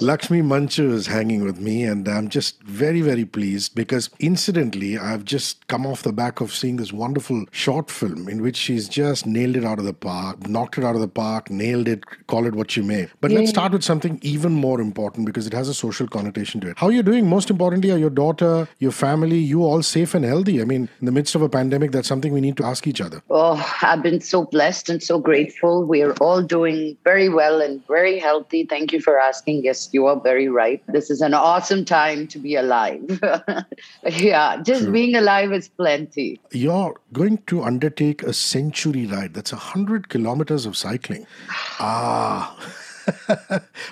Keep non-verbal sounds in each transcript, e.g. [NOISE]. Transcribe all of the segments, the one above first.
Lakshmi Manchu is hanging with me, and I'm just very, very pleased because incidentally, I've just come off the back of seeing this wonderful short film in which she's just nailed it out of the park, knocked it out of the park, nailed it, call it what you may. But let's start with something even more important because it has a social connotation to it. How are you doing? Most importantly, are your daughter, your family, you all safe and healthy? I mean, in the midst of a pandemic, that's something we need to ask each other. Oh, I've been so blessed and so grateful. We're all doing very well and very healthy. Thank you for asking. Yes, you are very right. This is an awesome time to be alive. [LAUGHS] yeah, just True. being alive is plenty. You're going to undertake a century ride. That's a hundred kilometers of cycling. Ah. [LAUGHS]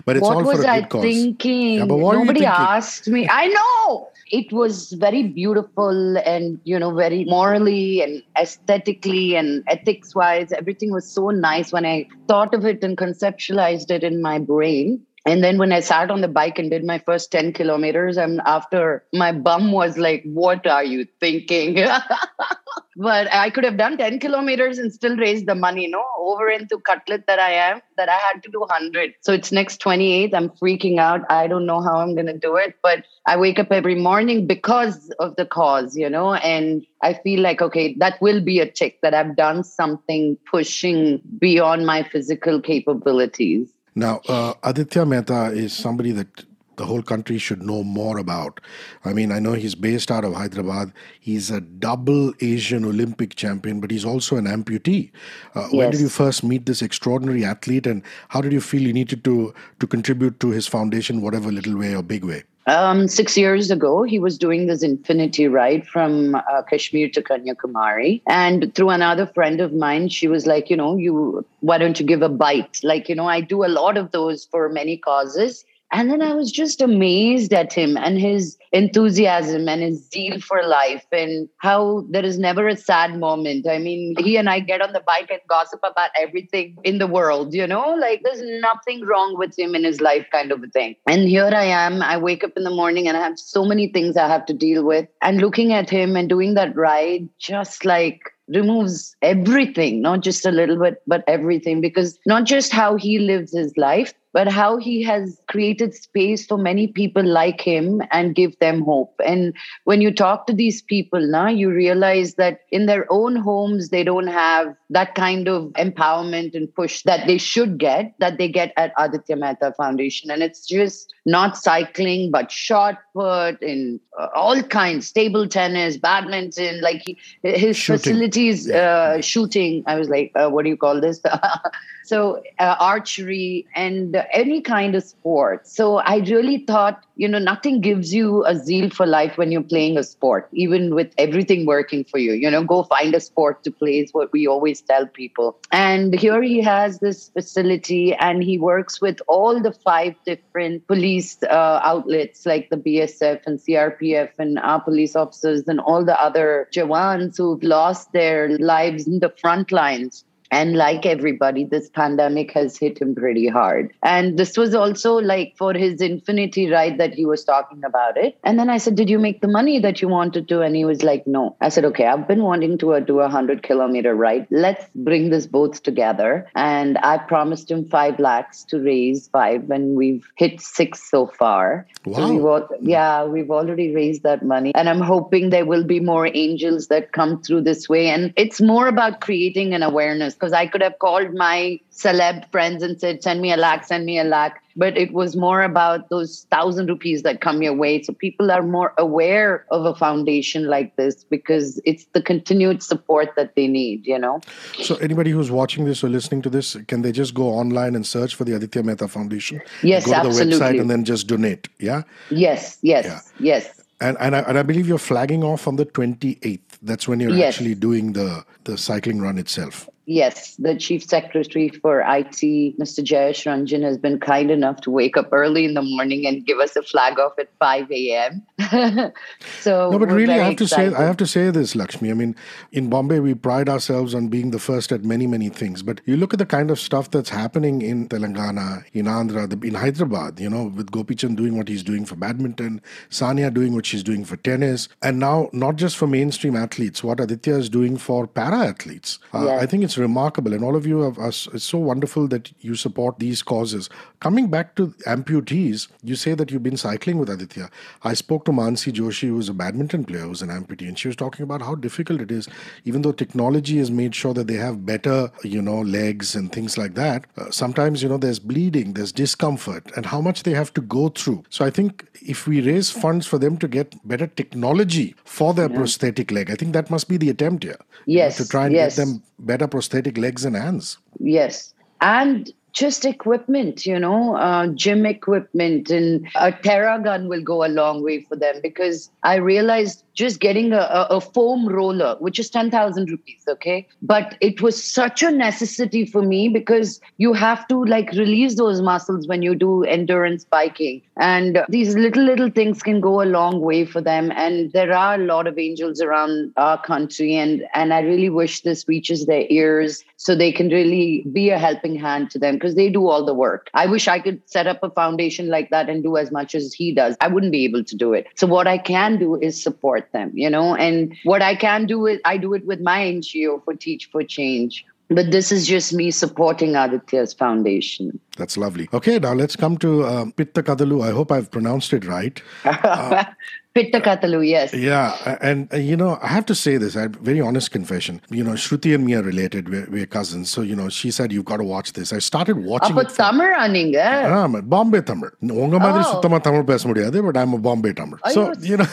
but it's what all for a I good cause. thinking? Yeah, Nobody thinking? asked me. I know it was very beautiful and you know very morally and aesthetically and ethics wise everything was so nice when i thought of it and conceptualized it in my brain and then when I sat on the bike and did my first 10 kilometers, and after my bum was like, What are you thinking? [LAUGHS] but I could have done 10 kilometers and still raised the money, no? Over into cutlet that I am, that I had to do 100. So it's next 28th I'm freaking out. I don't know how I'm going to do it, but I wake up every morning because of the cause, you know, and I feel like, okay, that will be a tick that I've done something pushing beyond my physical capabilities. Now, uh, Aditya Mehta is somebody that the whole country should know more about. I mean, I know he's based out of Hyderabad. He's a double Asian Olympic champion, but he's also an amputee. Uh, yes. When did you first meet this extraordinary athlete, and how did you feel you needed to to contribute to his foundation, whatever little way or big way? Um, six years ago, he was doing this infinity ride from uh, Kashmir to Kanyakumari. And through another friend of mine, she was like, you know, you why don't you give a bite? Like, you know, I do a lot of those for many causes. And then I was just amazed at him and his enthusiasm and his zeal for life and how there is never a sad moment. I mean, he and I get on the bike and gossip about everything in the world, you know, like there's nothing wrong with him in his life, kind of a thing. And here I am. I wake up in the morning and I have so many things I have to deal with. And looking at him and doing that ride, just like removes everything, not just a little bit, but everything, because not just how he lives his life, but how he has created space for many people like him and give them hope. And when you talk to these people now, you realize that in their own homes, they don't have that kind of empowerment and push that they should get, that they get at Aditya Mehta Foundation. And it's just not cycling, but shot put in uh, all kinds, table tennis, badminton, like he, his shooting. facilities, uh, shooting. I was like, uh, what do you call this? [LAUGHS] so uh, archery and any kind of sport. So i really thought you know nothing gives you a zeal for life when you're playing a sport even with everything working for you. You know go find a sport to play is what we always tell people. And here he has this facility and he works with all the five different police uh, outlets like the bsf and crpf and our police officers and all the other jawans who've lost their lives in the front lines and like everybody, this pandemic has hit him pretty hard. And this was also like for his infinity ride that he was talking about it. And then I said, Did you make the money that you wanted to? And he was like, No. I said, Okay, I've been wanting to uh, do a 100 kilometer ride. Let's bring this both together. And I promised him five lakhs to raise five, and we've hit six so far. Wow. So we've, yeah, we've already raised that money. And I'm hoping there will be more angels that come through this way. And it's more about creating an awareness because I could have called my celeb friends and said, send me a lakh, send me a lakh. But it was more about those thousand rupees that come your way. So people are more aware of a foundation like this because it's the continued support that they need, you know? So anybody who's watching this or listening to this, can they just go online and search for the Aditya Mehta Foundation? Yes, go to absolutely. the website and then just donate. Yeah? Yes, yes, yeah. yes. And and I, and I believe you're flagging off on the 28th. That's when you're yes. actually doing the the cycling run itself. Yes, the chief secretary for IT, Mr. Jayesh Ranjan, has been kind enough to wake up early in the morning and give us a flag off at 5 a.m. [LAUGHS] so no, but really, I have excited. to say, I have to say this, Lakshmi. I mean, in Bombay, we pride ourselves on being the first at many, many things. But you look at the kind of stuff that's happening in Telangana, in Andhra, in Hyderabad. You know, with Gopichand doing what he's doing for badminton, Sania doing what she's doing for tennis, and now not just for mainstream athletes, what Aditya is doing for para athletes. Uh, I think it's remarkable. And all of you have us. It's so wonderful that you support these causes. Coming back to amputees, you say that you've been cycling with Aditya. I spoke to Mansi Joshi, who's a badminton player, who's an amputee, and she was talking about how difficult it is, even though technology has made sure that they have better, you know, legs and things like that. Uh, sometimes, you know, there's bleeding, there's discomfort, and how much they have to go through. So I think if we raise funds for them to get better technology for their yeah. prosthetic leg, I think that must be the attempt here. Yes. You know, to try and yes. get them better prosthetic legs and hands. Yes. And just equipment, you know, uh, gym equipment and a Theragun will go a long way for them because I realized just getting a, a, a foam roller, which is 10,000 rupees, okay? But it was such a necessity for me because you have to like release those muscles when you do endurance biking. And these little, little things can go a long way for them. And there are a lot of angels around our country. And, and I really wish this reaches their ears so they can really be a helping hand to them because they do all the work. I wish I could set up a foundation like that and do as much as he does. I wouldn't be able to do it. So what I can do is support them, you know, and what I can do is I do it with my NGO for Teach for Change. But this is just me supporting Aditya's foundation. That's lovely. Okay, now let's come to um, uh, Pitta Kathalu. I hope I've pronounced it right. Uh, [LAUGHS] Pitta Kathalu, yes. Yeah, and uh, you know, I have to say this, I have very honest confession. You know, Shruti and me are related, we're, we're, cousins. So, you know, she said, You've got to watch this. I started watching it. Tamil running, eh? Bombay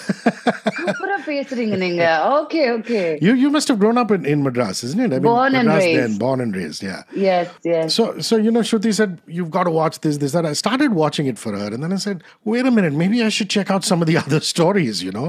[LAUGHS] grown up in in madras isn't it i mean born madras and raised. then born and raised yeah yes yes so so you know shruti said you've got to watch this this that i started watching it for her and then i said wait a minute maybe i should check out some of the [LAUGHS] other stories you know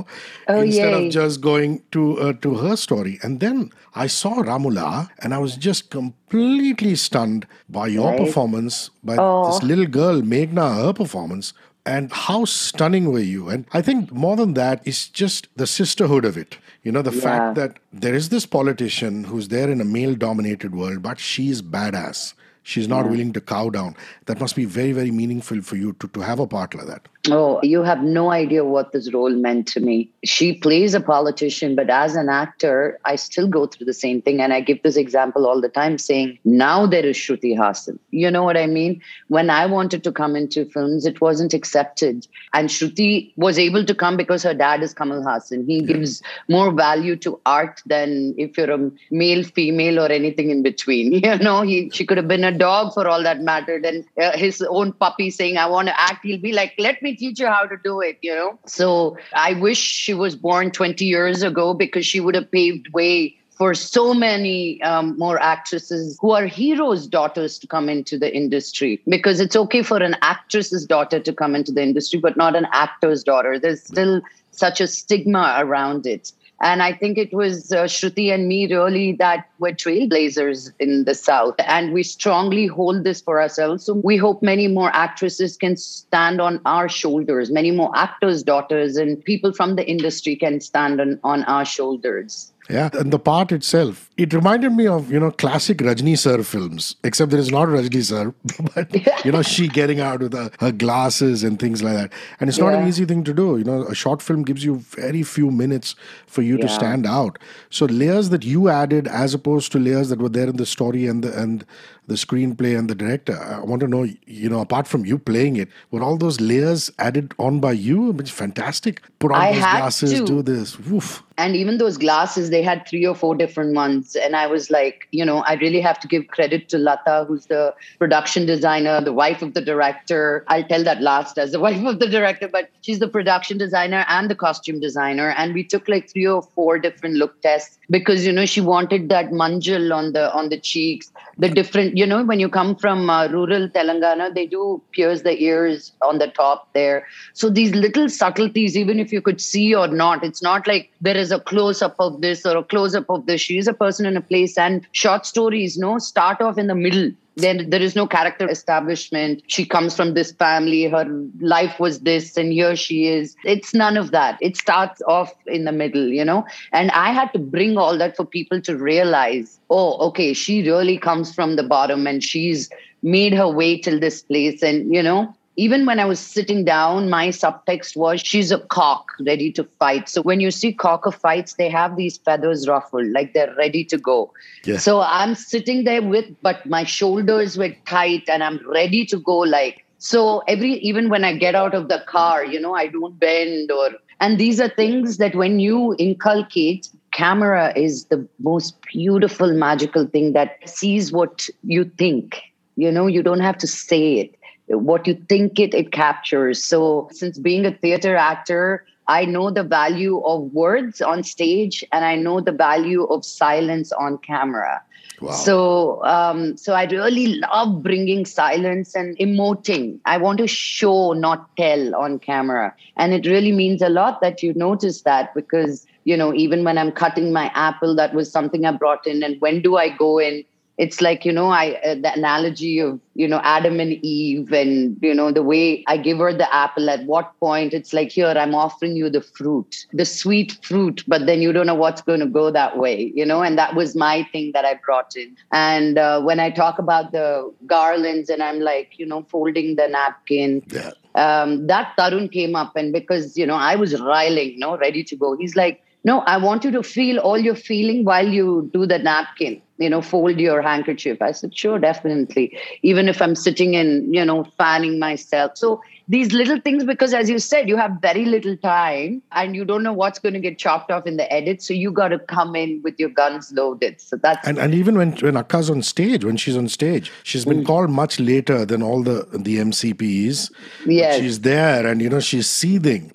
oh, instead yay. of just going to uh, to her story. And then I saw Ramula, and I was just completely stunned by your Right. performance, by Oh. this little girl Meghna, her performance. And how stunning were you? And I think more than that is just the sisterhood of it. You know, the Yeah. fact that there is this politician who's there in a male dominated world, but she's badass. She's not willing to cow down. That must be very, very meaningful for you to, to have a part like that. Oh, you have no idea what this role meant to me. She plays a politician, but as an actor, I still go through the same thing. And I give this example all the time saying, now there is Shruti Haasan. You know what I mean? When I wanted to come into films, it wasn't accepted. And Shruti was able to come because her dad is Kamal Haasan. He gives more value to art than if you're a male, female, or anything in between. [LAUGHS] You know, he, she could have been a dog for all that mattered. And uh, his own puppy saying, I want to act, he'll be like, let me teach you how to do it, you know? So I wish she was born 20 years ago because she would have paved way for so many um, more actresses who are heroes' daughters to come into the industry. Because it's okay for an actress's daughter to come into the industry, but not an actor's daughter. There's still such a stigma around it. And I think it was uh, Shruti and me really that were trailblazers in the South. And we strongly hold this for ourselves. So we hope many more actresses can stand on our shoulders, many more actors' daughters and people from the industry can stand on, on our shoulders. Yeah, and the part itself, it reminded me of, you know, classic Rajni sir films, except there is not Rajni sir, [LAUGHS] but, you know, she getting out with her, her glasses and things like that. And it's not an easy thing to do. You know, a short film gives you very few minutes for you to stand out. So layers that you added as opposed to layers that were there in the story and the, and the screenplay and the director. I want to know, you know, apart from you playing it, were all those layers added on by you? It's fantastic. Put on I those glasses, to. do this. Woof. And even those glasses, they had three or four different ones. And I was like, you know, I really have to give credit to Lata, who's the production designer, the wife of the director. I'll tell that last as the [LAUGHS] wife of the director, but she's the production designer and the costume designer. And we took like three or four different look tests because, you know, she wanted that manjal on the on the cheeks, the different, you know, when you come from uh, rural Telangana, they do pierce the ears on the top there. So these little subtleties, even if you could see or not, it's not like there is a close up of this or a close up of this. She is a person in a place, and short stories, no, start off in the middle. Then there is no character establishment. She comes from this family. Her life was this, and here she is. It's none of that. It starts off in the middle, you know. And I had to bring all that for people to realize, oh, okay, she really comes from the bottom, and she's made her way till this place, and you know even when I was sitting down, my subtext was she's a cock ready to fight. So when you see cocker fights, they have these feathers ruffled, like they're ready to go. Yeah. So I'm sitting there with, but my shoulders were tight and I'm ready to go. Like, so every, even when I get out of the car, you know, I don't bend or, and these are things that when you inculcate, camera is the most beautiful, magical thing that sees what you think. You know, you don't have to say it what you think it it captures so since being a theater actor i know the value of words on stage and i know the value of silence on camera Wow. So, um, so I really love bringing silence and emoting. I want to show, not tell, on camera, and it really means a lot that you notice that because you know even when I'm cutting my apple, that was something I brought in. And when do I go in? It's like you know i uh, the analogy of you know adam and eve and you know the way i give her the apple at what point it's like here i'm offering you the fruit the sweet fruit but then you don't know what's going to go that way you know? And that was my thing that i brought in. And uh, when i talk about the garlands and i'm like you know folding the napkin yeah. um, that Tharun came up and because you know i was riling you know ready to go. He's like no i want you to feel all your feeling while you do the napkin you know fold your handkerchief. I said sure definitely. Even if i'm sitting and you know fanning myself. So these little things because as you said you have very little time and you don't know what's going to get chopped off in the edit so you got to come in with your guns loaded. So that's and, and even when when akka's on stage when she's on stage she's been mm. called much later than all the the mcps yes. she's there and you know she's seething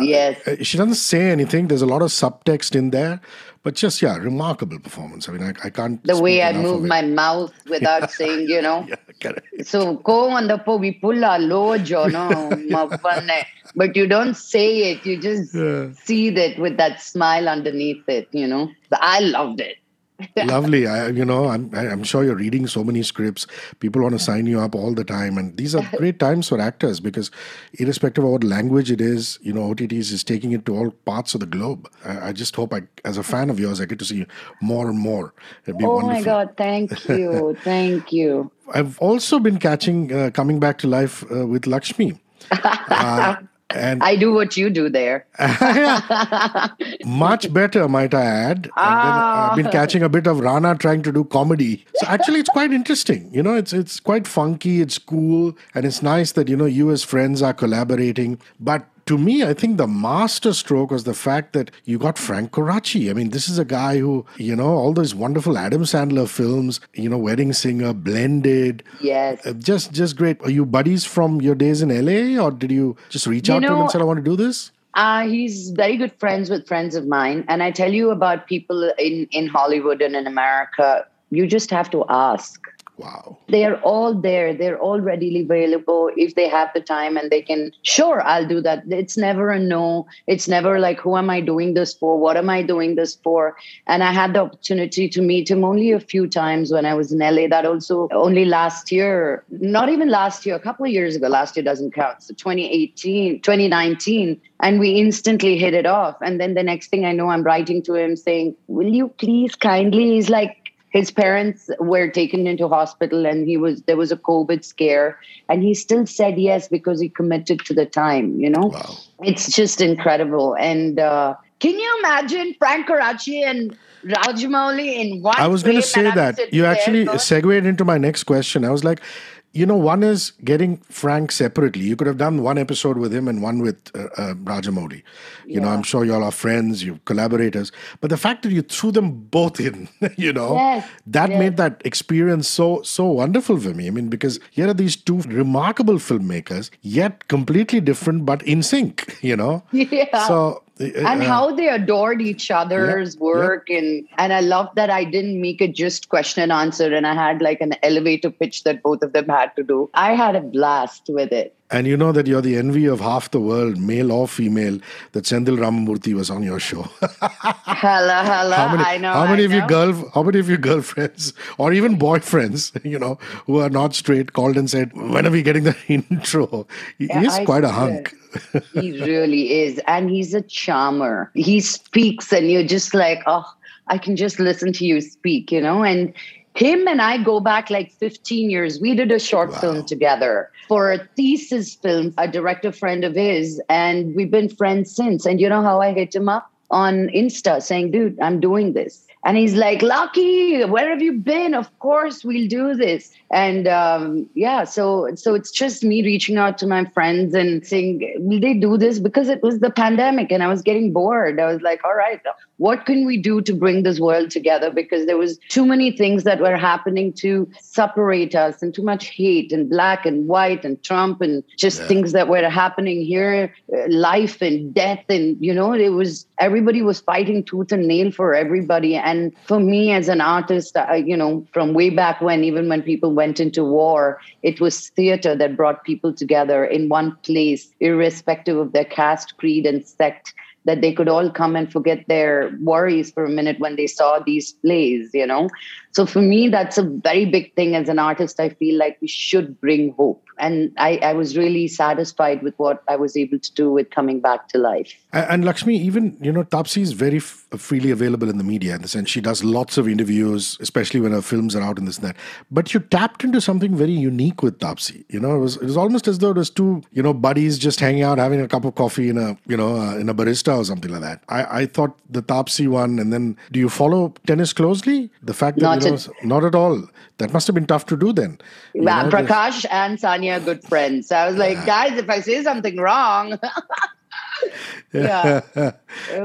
yes uh, she doesn't say anything there's a lot of subtext in there but just yeah, remarkable performance. I mean, I, I can't. The way I move my mouth without [LAUGHS] saying, you know. yeah, correct. So go on the po we pull our lojo, no, [LAUGHS] but you don't say it. You just yeah. see that with that smile underneath it. You know, I loved it. [LAUGHS] Lovely. I, you know, I'm, I'm sure you're reading so many scripts. People want to sign you up all the time. And these are great times for actors because, irrespective of what language it is, you know, OTTs is taking it to all parts of the globe. I, I just hope, I, as a fan of yours, I get to see you more and more. It'd be oh wonderful. my God. Thank [LAUGHS] you. thank you. I've also been catching, uh, coming back to life uh, with Lakshmi. Uh, [LAUGHS] and I do what you do there. [LAUGHS] [LAUGHS] Much better, might I add. I've been ah. catching a bit of Rana trying to do comedy. So actually, it's quite interesting. You know, it's it's quite funky. It's cool, and it's nice that you know you as friends are collaborating. But to me, I think the master stroke was the fact that you got Frank Coraci. I mean, this is a guy who, you know, all those wonderful Adam Sandler films, you know, Wedding Singer, Blended. Yes. Uh, just just great. Are you buddies from your days in LA or did you just reach you out know, to him and say, I want to do this? Uh, he's very good friends with friends of mine. And I tell you about people in, in Hollywood and in America, you just have to ask. Wow. They're all there. They're all readily available if they have the time and they can, sure, I'll do that. It's never a no. It's never like, who am I doing this for? What am I doing this for? And I had the opportunity to meet him only a few times when I was in LA. That also only last year, not even last year, a couple of years ago. Last year doesn't count. So 2018, 2019. And we instantly hit it off. And then the next thing I know, I'm writing to him saying, Will you please kindly? He's like, his parents were taken into hospital and he was there was a covid scare and he still said yes because he committed to the time you know wow. it's just incredible and uh, can you imagine frank Coraci and Rajamouli in one I was going to say that. You actually segued into my next question. I was like, you know, one is getting Frank separately. You could have done one episode with him and one with uh, uh, Rajamouli. You yeah. know, I'm sure y'all are friends, you collaborators. But the fact that you threw them both in, [LAUGHS] you know, yes. that yes. made that experience so so wonderful for me. I mean, because here are these two remarkable filmmakers, yet completely different but in sync. You know, [LAUGHS] yeah. So and uh, how they adored each other's work and and i love that i didn't make it just question and answer and i had like an elevator pitch that both of them had to do. I had a blast with it and you know that you're the envy of half the world, male or female, that Sendhil Ramamurthy was on your show. [LAUGHS] hello, hello. How many, I know. How many I of know. your girl how many of your girlfriends [LAUGHS] or even boyfriends, [LAUGHS] you know, who are not straight called and said, When are we getting the intro? He yeah, is I quite a hunk. he really is. And he's a charmer. He speaks and you're just like, oh, I can just listen to you speak, you know, and him and I go back like 15 years. We did a short wow. film together for a thesis film, a director friend of his, and we've been friends since. And you know how I hit him up? On Insta saying, dude, I'm doing this. And he's like, Lucky, where have you been? Of course, we'll do this. And um, yeah, so so it's just me reaching out to my friends and saying, will they do this? Because it was the pandemic and I was getting bored. I was like, all right, what can we do to bring this world together? Because there was too many things that were happening to separate us and too much hate and black and white and Trump and just yeah. things that were happening here, uh, life and death. And, you know, it was everybody was fighting tooth and nail for everybody. And for me as an artist, uh, you know, from way back when, even when people went into war, it was theater that brought people together in one place, irrespective of their caste, creed, and sect that they could all come and forget their worries for a minute when they saw these plays, you know. So for me, that's a very big thing as an artist. I feel like we should bring hope. And I, I was really satisfied with what I was able to do with coming back to life. And, and Lakshmi, even, you know, Taapsee is very freely available in the media in the sense she does lots of interviews, especially when her films are out in this and that. But you tapped into something very unique with Taapsee. You know, it was, it was almost as though it was two, you know, buddies just hanging out, having a cup of coffee in a, you know, uh, in a barista or something like that. I, I thought the Taapsee one, and then do you follow tennis closely? The fact that, Not you know, not at all. That must have been tough to do then. Yeah, know, Prakash and Sania are good friends. So I was like, guys, if I say something wrong. Yeah. [LAUGHS]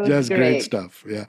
Just great. great. stuff. Yeah.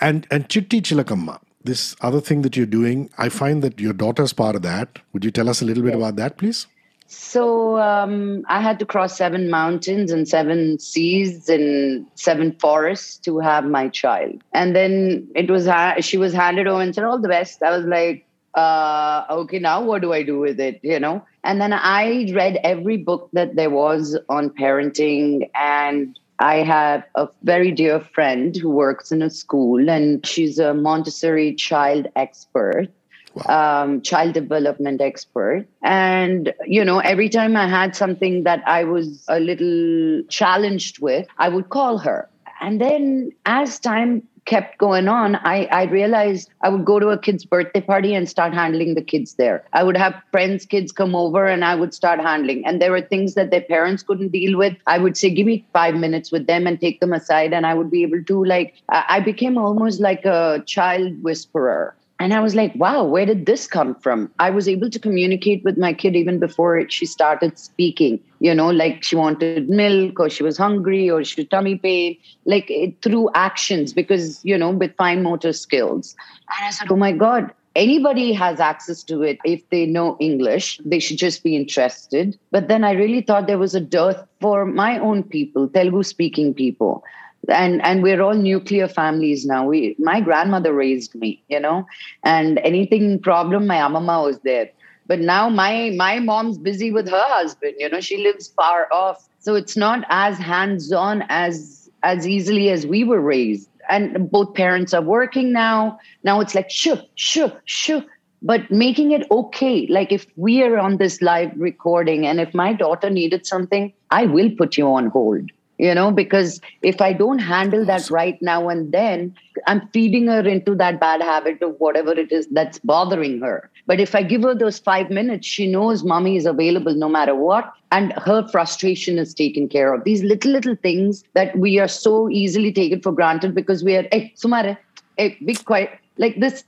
And and Chitti Chilakamma, this other thing that you're doing, I find that your daughter's part of that. Would you tell us a little bit about that, please? So um, I had to cross seven mountains and seven seas and seven forests to have my child. And then it was ha- she was handed over and said, "All the best." I was like, uh, "Okay, now what do I do with it?" You know. And then I read every book that there was on parenting and I have a very dear friend who works in a school and she's a Montessori child expert wow. um, child development expert. And, you know, every time I had something that I was a little challenged with, I would call her. And then as time kept going on, I, I realized I would go to a kid's birthday party and start handling the kids there. I would have friends' kids come over and I would start handling. And there were things that their parents couldn't deal with. I would say, give me five minutes with them and take them aside. And I would be able to, like, I became almost like a child whisperer. And I was like, wow, where did this come from? I was able to communicate with my kid even before she started speaking, you know, like she wanted milk or she was hungry or she had tummy pain, like it, through actions because, you know, with fine motor skills. And I said, oh my God, anybody has access to it if they know English. They should just be interested. But then I really thought there was a dearth for my own people, Telugu speaking people and and we're all nuclear families now. We my grandmother raised me you know and anything problem my mama was there. But now my my mom's busy with her husband you know she lives far off. So it's not as hands on as as easily as we were raised. And both parents are working now. Now it's like shoo shoo shoo but making it okay like if we are on this live recording and if my daughter needed something i will put you on hold you know because if i don't handle that right now and then i'm feeding her into that bad habit of whatever it is that's bothering her. But if i give her those 5 minutes she knows mommy is available no matter what and her frustration is taken care of. These little little things that we are so easily taken for granted because we are hey sumare hey be quiet. Like this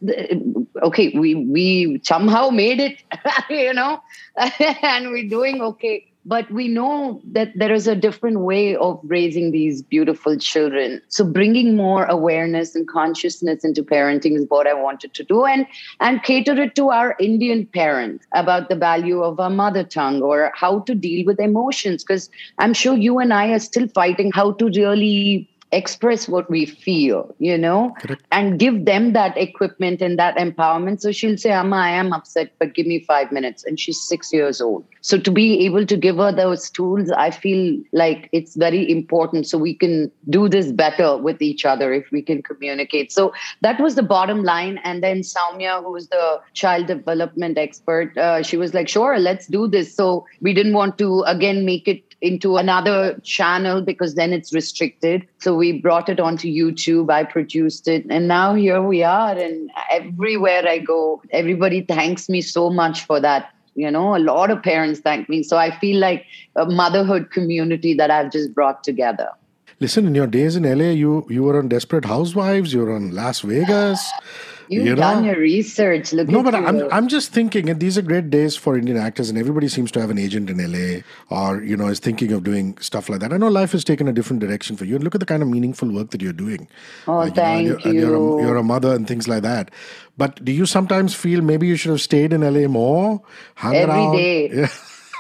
okay we we somehow made it [LAUGHS] you know [LAUGHS] and we're doing okay but we know that there is a different way of raising these beautiful children. So bringing more awareness and consciousness into parenting is what i wanted to do and and cater it to our indian parents about the value of our mother tongue or how to deal with emotions. Because i'm sure you and i are still fighting how to really express what we feel, you know, Correct. and give them that equipment and that empowerment. So she'll say, Amma, I am upset, but give me five minutes. And she's six years old. So to be able to give her those tools, I feel like it's very important. So we can do this better with each other if we can communicate. So that was the bottom line. And then Soumya, who was the child development expert, uh, she was like, sure, let's do this. So we didn't want to, again, make it into another channel because then it's restricted. So we brought it onto YouTube. I produced it. And now here we are. And everywhere I go, everybody thanks me so much for that. You know, a lot of parents thank me. So I feel like a motherhood community that I've just brought together. Listen, in your days in LA, you you were on Desperate Housewives, you were on Las Vegas. You've you know? done your research. Look no, but you. I'm I'm just thinking, and these are great days for Indian actors, and everybody seems to have an agent in LA, or you know, is thinking of doing stuff like that. I know life has taken a different direction for you, and look at the kind of meaningful work that you're doing. Oh, uh, thank you. Know, and you're, and you're, a, you're a mother and things like that. But do you sometimes feel maybe you should have stayed in LA more? Hung Every around? day. Yeah.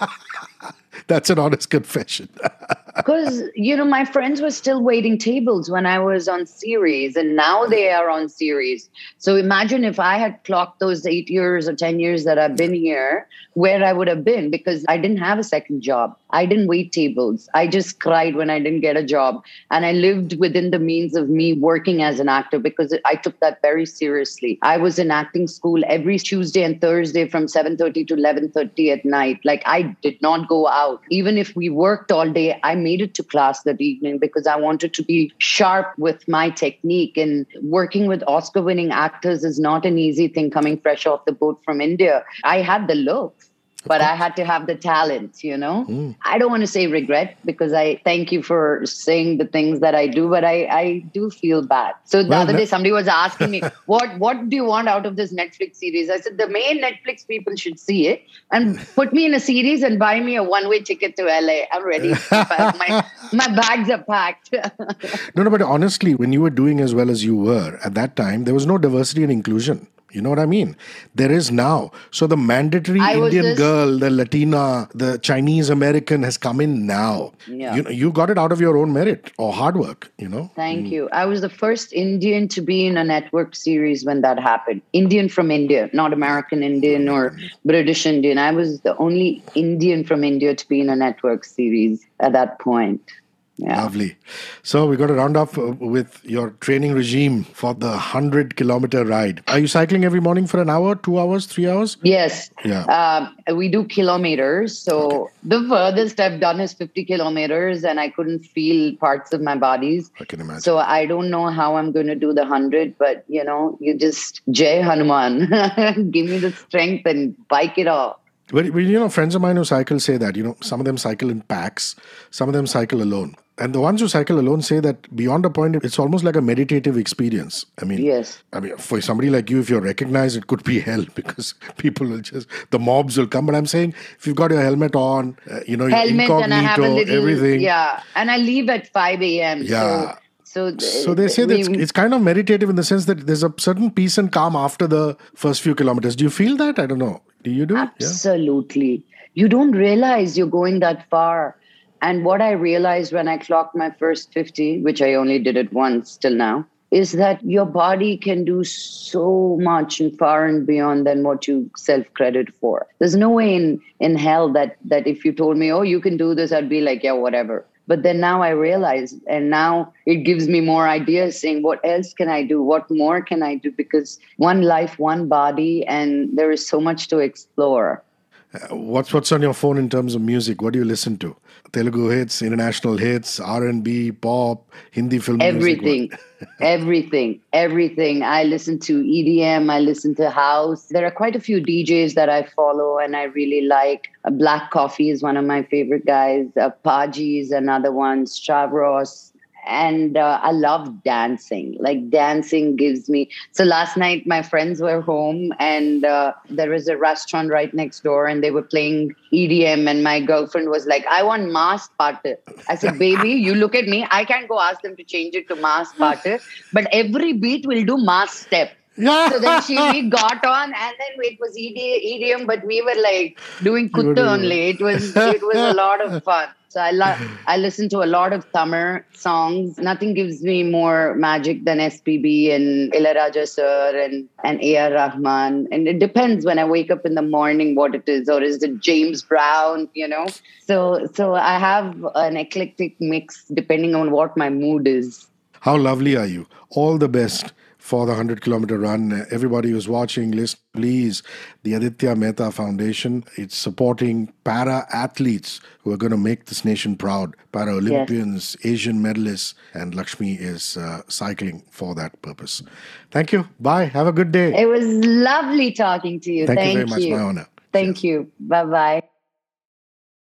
[LAUGHS] That's an honest confession. [LAUGHS] Because, you know, my friends were still waiting tables when I was on series, and now they are on series. So imagine if I had clocked those eight years or 10 years that I've been here, where I would have been because I didn't have a second job. I didn't wait tables. I just cried when I didn't get a job. And I lived within the means of me working as an actor because I took that very seriously. I was in acting school every Tuesday and Thursday from 7:30 to 11:30 at night. Like I did not go out. Even if we worked all day, I made it to class that evening because I wanted to be sharp with my technique. And working with Oscar winning actors is not an easy thing coming fresh off the boat from India. I had the looks but I had to have the talent, you know. Mm. I don't want to say regret because I thank you for saying the things that I do, but I, I do feel bad. So the well, other day somebody was asking me, [LAUGHS] what what do you want out of this Netflix series? I said the main Netflix people should see it and put me in a series and buy me a one-way ticket to LA. I'm ready. my my bags are packed. [LAUGHS] no, no, but honestly, when you were doing as well as you were at that time, there was no diversity and inclusion. You know what I mean? There is now. So the mandatory I Indian just... girl, the Latina, the Chinese American has come in now. Yeah. You know, you got it out of your own merit or hard work, you know? Thank mm. you. I was the first Indian to be in a network series when that happened. Indian from India, not American Indian or British Indian. I was the only Indian from India to be in a network series at that point. Yeah. Lovely. So we got to round off uh, with your training regime for the 100 kilometer ride. Are you cycling every morning for an hour, two hours, three hours? Yes. Yeah. Um, we do kilometers. So okay. the furthest I've done is 50 kilometers and I couldn't feel parts of my bodies. I can imagine. So I don't know how I'm going to do the 100, but you know, you just, Jay Hanuman, [LAUGHS] give me the strength and bike it off. But, you know, friends of mine who cycle say that, you know, some of them cycle in packs, some of them cycle alone. And the ones who cycle alone say that beyond a point, it's almost like a meditative experience. I mean, yes. I mean, for somebody like you, if you're recognized, it could be [LAUGHS] hell because people will just the mobs will come. But I'm saying, if you've got your helmet on, uh, you know, helmet incognito, and I have a little, everything. Yeah, and I leave at five a.m. Yeah. So, so, so they say that it's, it's kind of meditative in the sense that there's a certain peace and calm after the first few kilometers. Do you feel that? I don't know. Do you do? Absolutely. Yeah. You don't realize you're going that far and what I realized when I clocked my first 50, which I only did it once till now, is that your body can do so much and far and beyond than what you self credit for. There's no way in, in hell that that if you told me, oh, you can do this, I'd be like, yeah, whatever. But then now I realize, and now it gives me more ideas saying, what else can I do? What more can I do? Because one life, one body, and there is so much to explore. What's what's on your phone in terms of music? What do you listen to? Telugu hits, international hits, R and B, pop, Hindi film everything, [LAUGHS] everything, everything. I listen to EDM. I listen to house. There are quite a few DJs that I follow and I really like. Black Coffee is one of my favorite guys. Uh, Paji is another one. Stavros, and uh, I love dancing. Like dancing gives me. So last night my friends were home, and uh, there was a restaurant right next door, and they were playing EDM. And my girlfriend was like, "I want mass party." I said, [LAUGHS] "Baby, you look at me. I can't go ask them to change it to mass party, but every beat will do mass step." so then she we [LAUGHS] got on and then it was EDM, but we were like doing kutta only. It was it was a lot of [LAUGHS] fun. So I love I listen to a lot of Tamil songs. Nothing gives me more magic than SPB and Ilaiyaraaja sir and and A.R. Rahman. And it depends when I wake up in the morning what it is, or is it James Brown? You know. So so I have an eclectic mix depending on what my mood is. How lovely are you? All the best for the 100 kilometer run. Everybody who's watching, list, please. The Aditya Mehta Foundation, it's supporting para athletes who are going to make this nation proud. Para Olympians, yes. Asian medalists, and Lakshmi is uh, cycling for that purpose. Thank you. Bye. Have a good day. It was lovely talking to you. Thank, Thank you very you. much. My honor. Thank you. Bye bye.